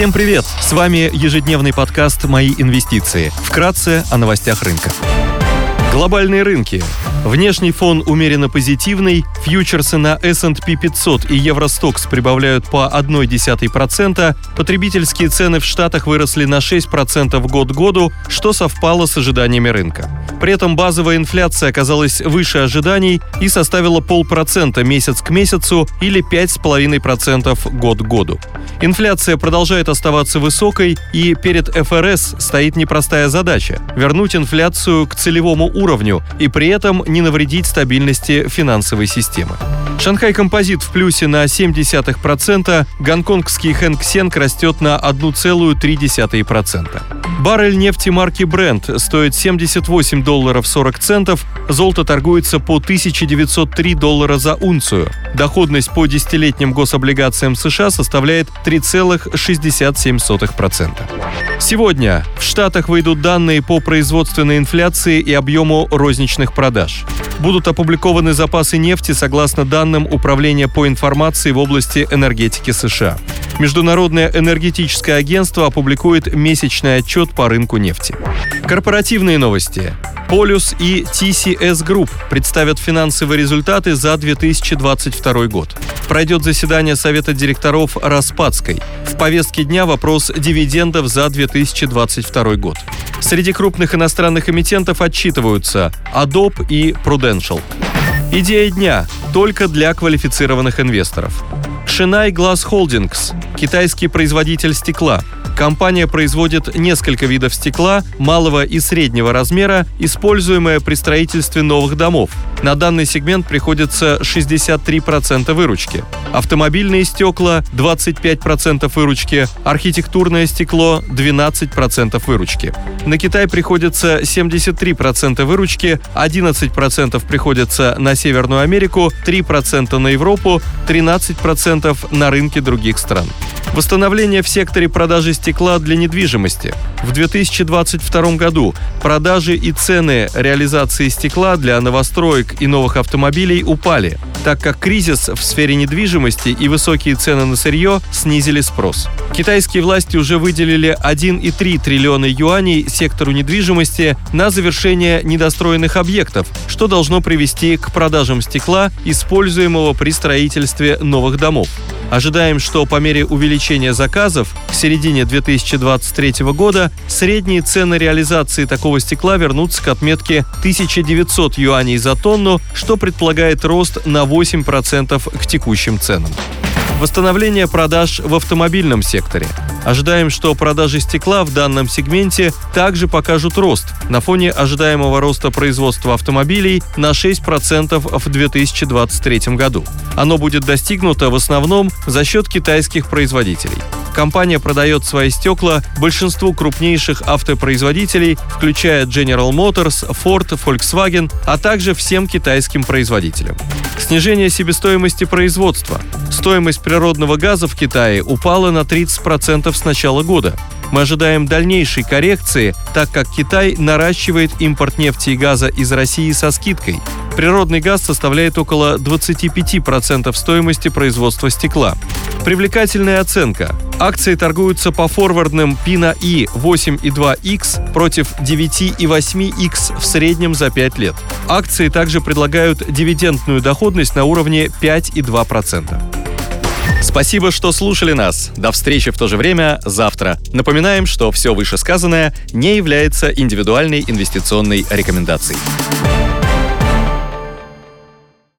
Всем привет! С вами ежедневный подкаст «Мои инвестиции». Вкратце о новостях рынка. Глобальные рынки. Внешний фон умеренно позитивный, фьючерсы на S&P 500 и Евростокс прибавляют по 0,1%, потребительские цены в Штатах выросли на 6% год году, что совпало с ожиданиями рынка. При этом базовая инфляция оказалась выше ожиданий и составила полпроцента месяц к месяцу или 5,5% год году. Инфляция продолжает оставаться высокой, и перед ФРС стоит непростая задача – вернуть инфляцию к целевому уровню и при этом не навредить стабильности финансовой системы. Шанхай Композит в плюсе на 0,7%, гонконгский Хэнк Сенг растет на 1,3%. Баррель нефти марки Brent стоит 78 долларов 40 центов, золото торгуется по 1903 доллара за унцию. Доходность по десятилетним гособлигациям США составляет 3,67%. Сегодня в Штатах выйдут данные по производственной инфляции и объему розничных продаж. Будут опубликованы запасы нефти согласно данным Управления по информации в области энергетики США. Международное энергетическое агентство опубликует месячный отчет по рынку нефти. Корпоративные новости. Полюс и TCS Group представят финансовые результаты за 2022 год. Пройдет заседание Совета директоров Распадской. В повестке дня вопрос дивидендов за 2022 год. Среди крупных иностранных эмитентов отчитываются Adobe и Prudential. Идея дня только для квалифицированных инвесторов. Shinai Glass Holdings – китайский производитель стекла – Компания производит несколько видов стекла малого и среднего размера, используемое при строительстве новых домов. На данный сегмент приходится 63% выручки. Автомобильные стекла – 25% выручки, архитектурное стекло – 12% выручки. На Китай приходится 73% выручки, 11% приходится на Северную Америку, 3% на Европу, 13% на рынки других стран. Восстановление в секторе продажи стекла для недвижимости. В 2022 году продажи и цены реализации стекла для новостроек и новых автомобилей упали, так как кризис в сфере недвижимости и высокие цены на сырье снизили спрос. Китайские власти уже выделили 1,3 триллиона юаней сектору недвижимости на завершение недостроенных объектов, что должно привести к продажам стекла, используемого при строительстве новых домов. Ожидаем, что по мере увеличения заказов к середине 2023 года средние цены реализации такого стекла вернутся к отметке 1900 юаней за тонну, что предполагает рост на 8% к текущим ценам. Восстановление продаж в автомобильном секторе. Ожидаем, что продажи стекла в данном сегменте также покажут рост на фоне ожидаемого роста производства автомобилей на 6% в 2023 году. Оно будет достигнуто в основном за счет китайских производителей. Компания продает свои стекла большинству крупнейших автопроизводителей, включая General Motors, Ford, Volkswagen, а также всем китайским производителям. Снижение себестоимости производства. Стоимость природного газа в Китае упала на 30% с начала года. Мы ожидаем дальнейшей коррекции, так как Китай наращивает импорт нефти и газа из России со скидкой. Природный газ составляет около 25% стоимости производства стекла. Привлекательная оценка. Акции торгуются по форвардным PINA И 8,2X против 9,8X в среднем за 5 лет. Акции также предлагают дивидендную доходность на уровне 5,2%. Спасибо, что слушали нас. До встречи в то же время завтра. Напоминаем, что все вышесказанное не является индивидуальной инвестиционной рекомендацией.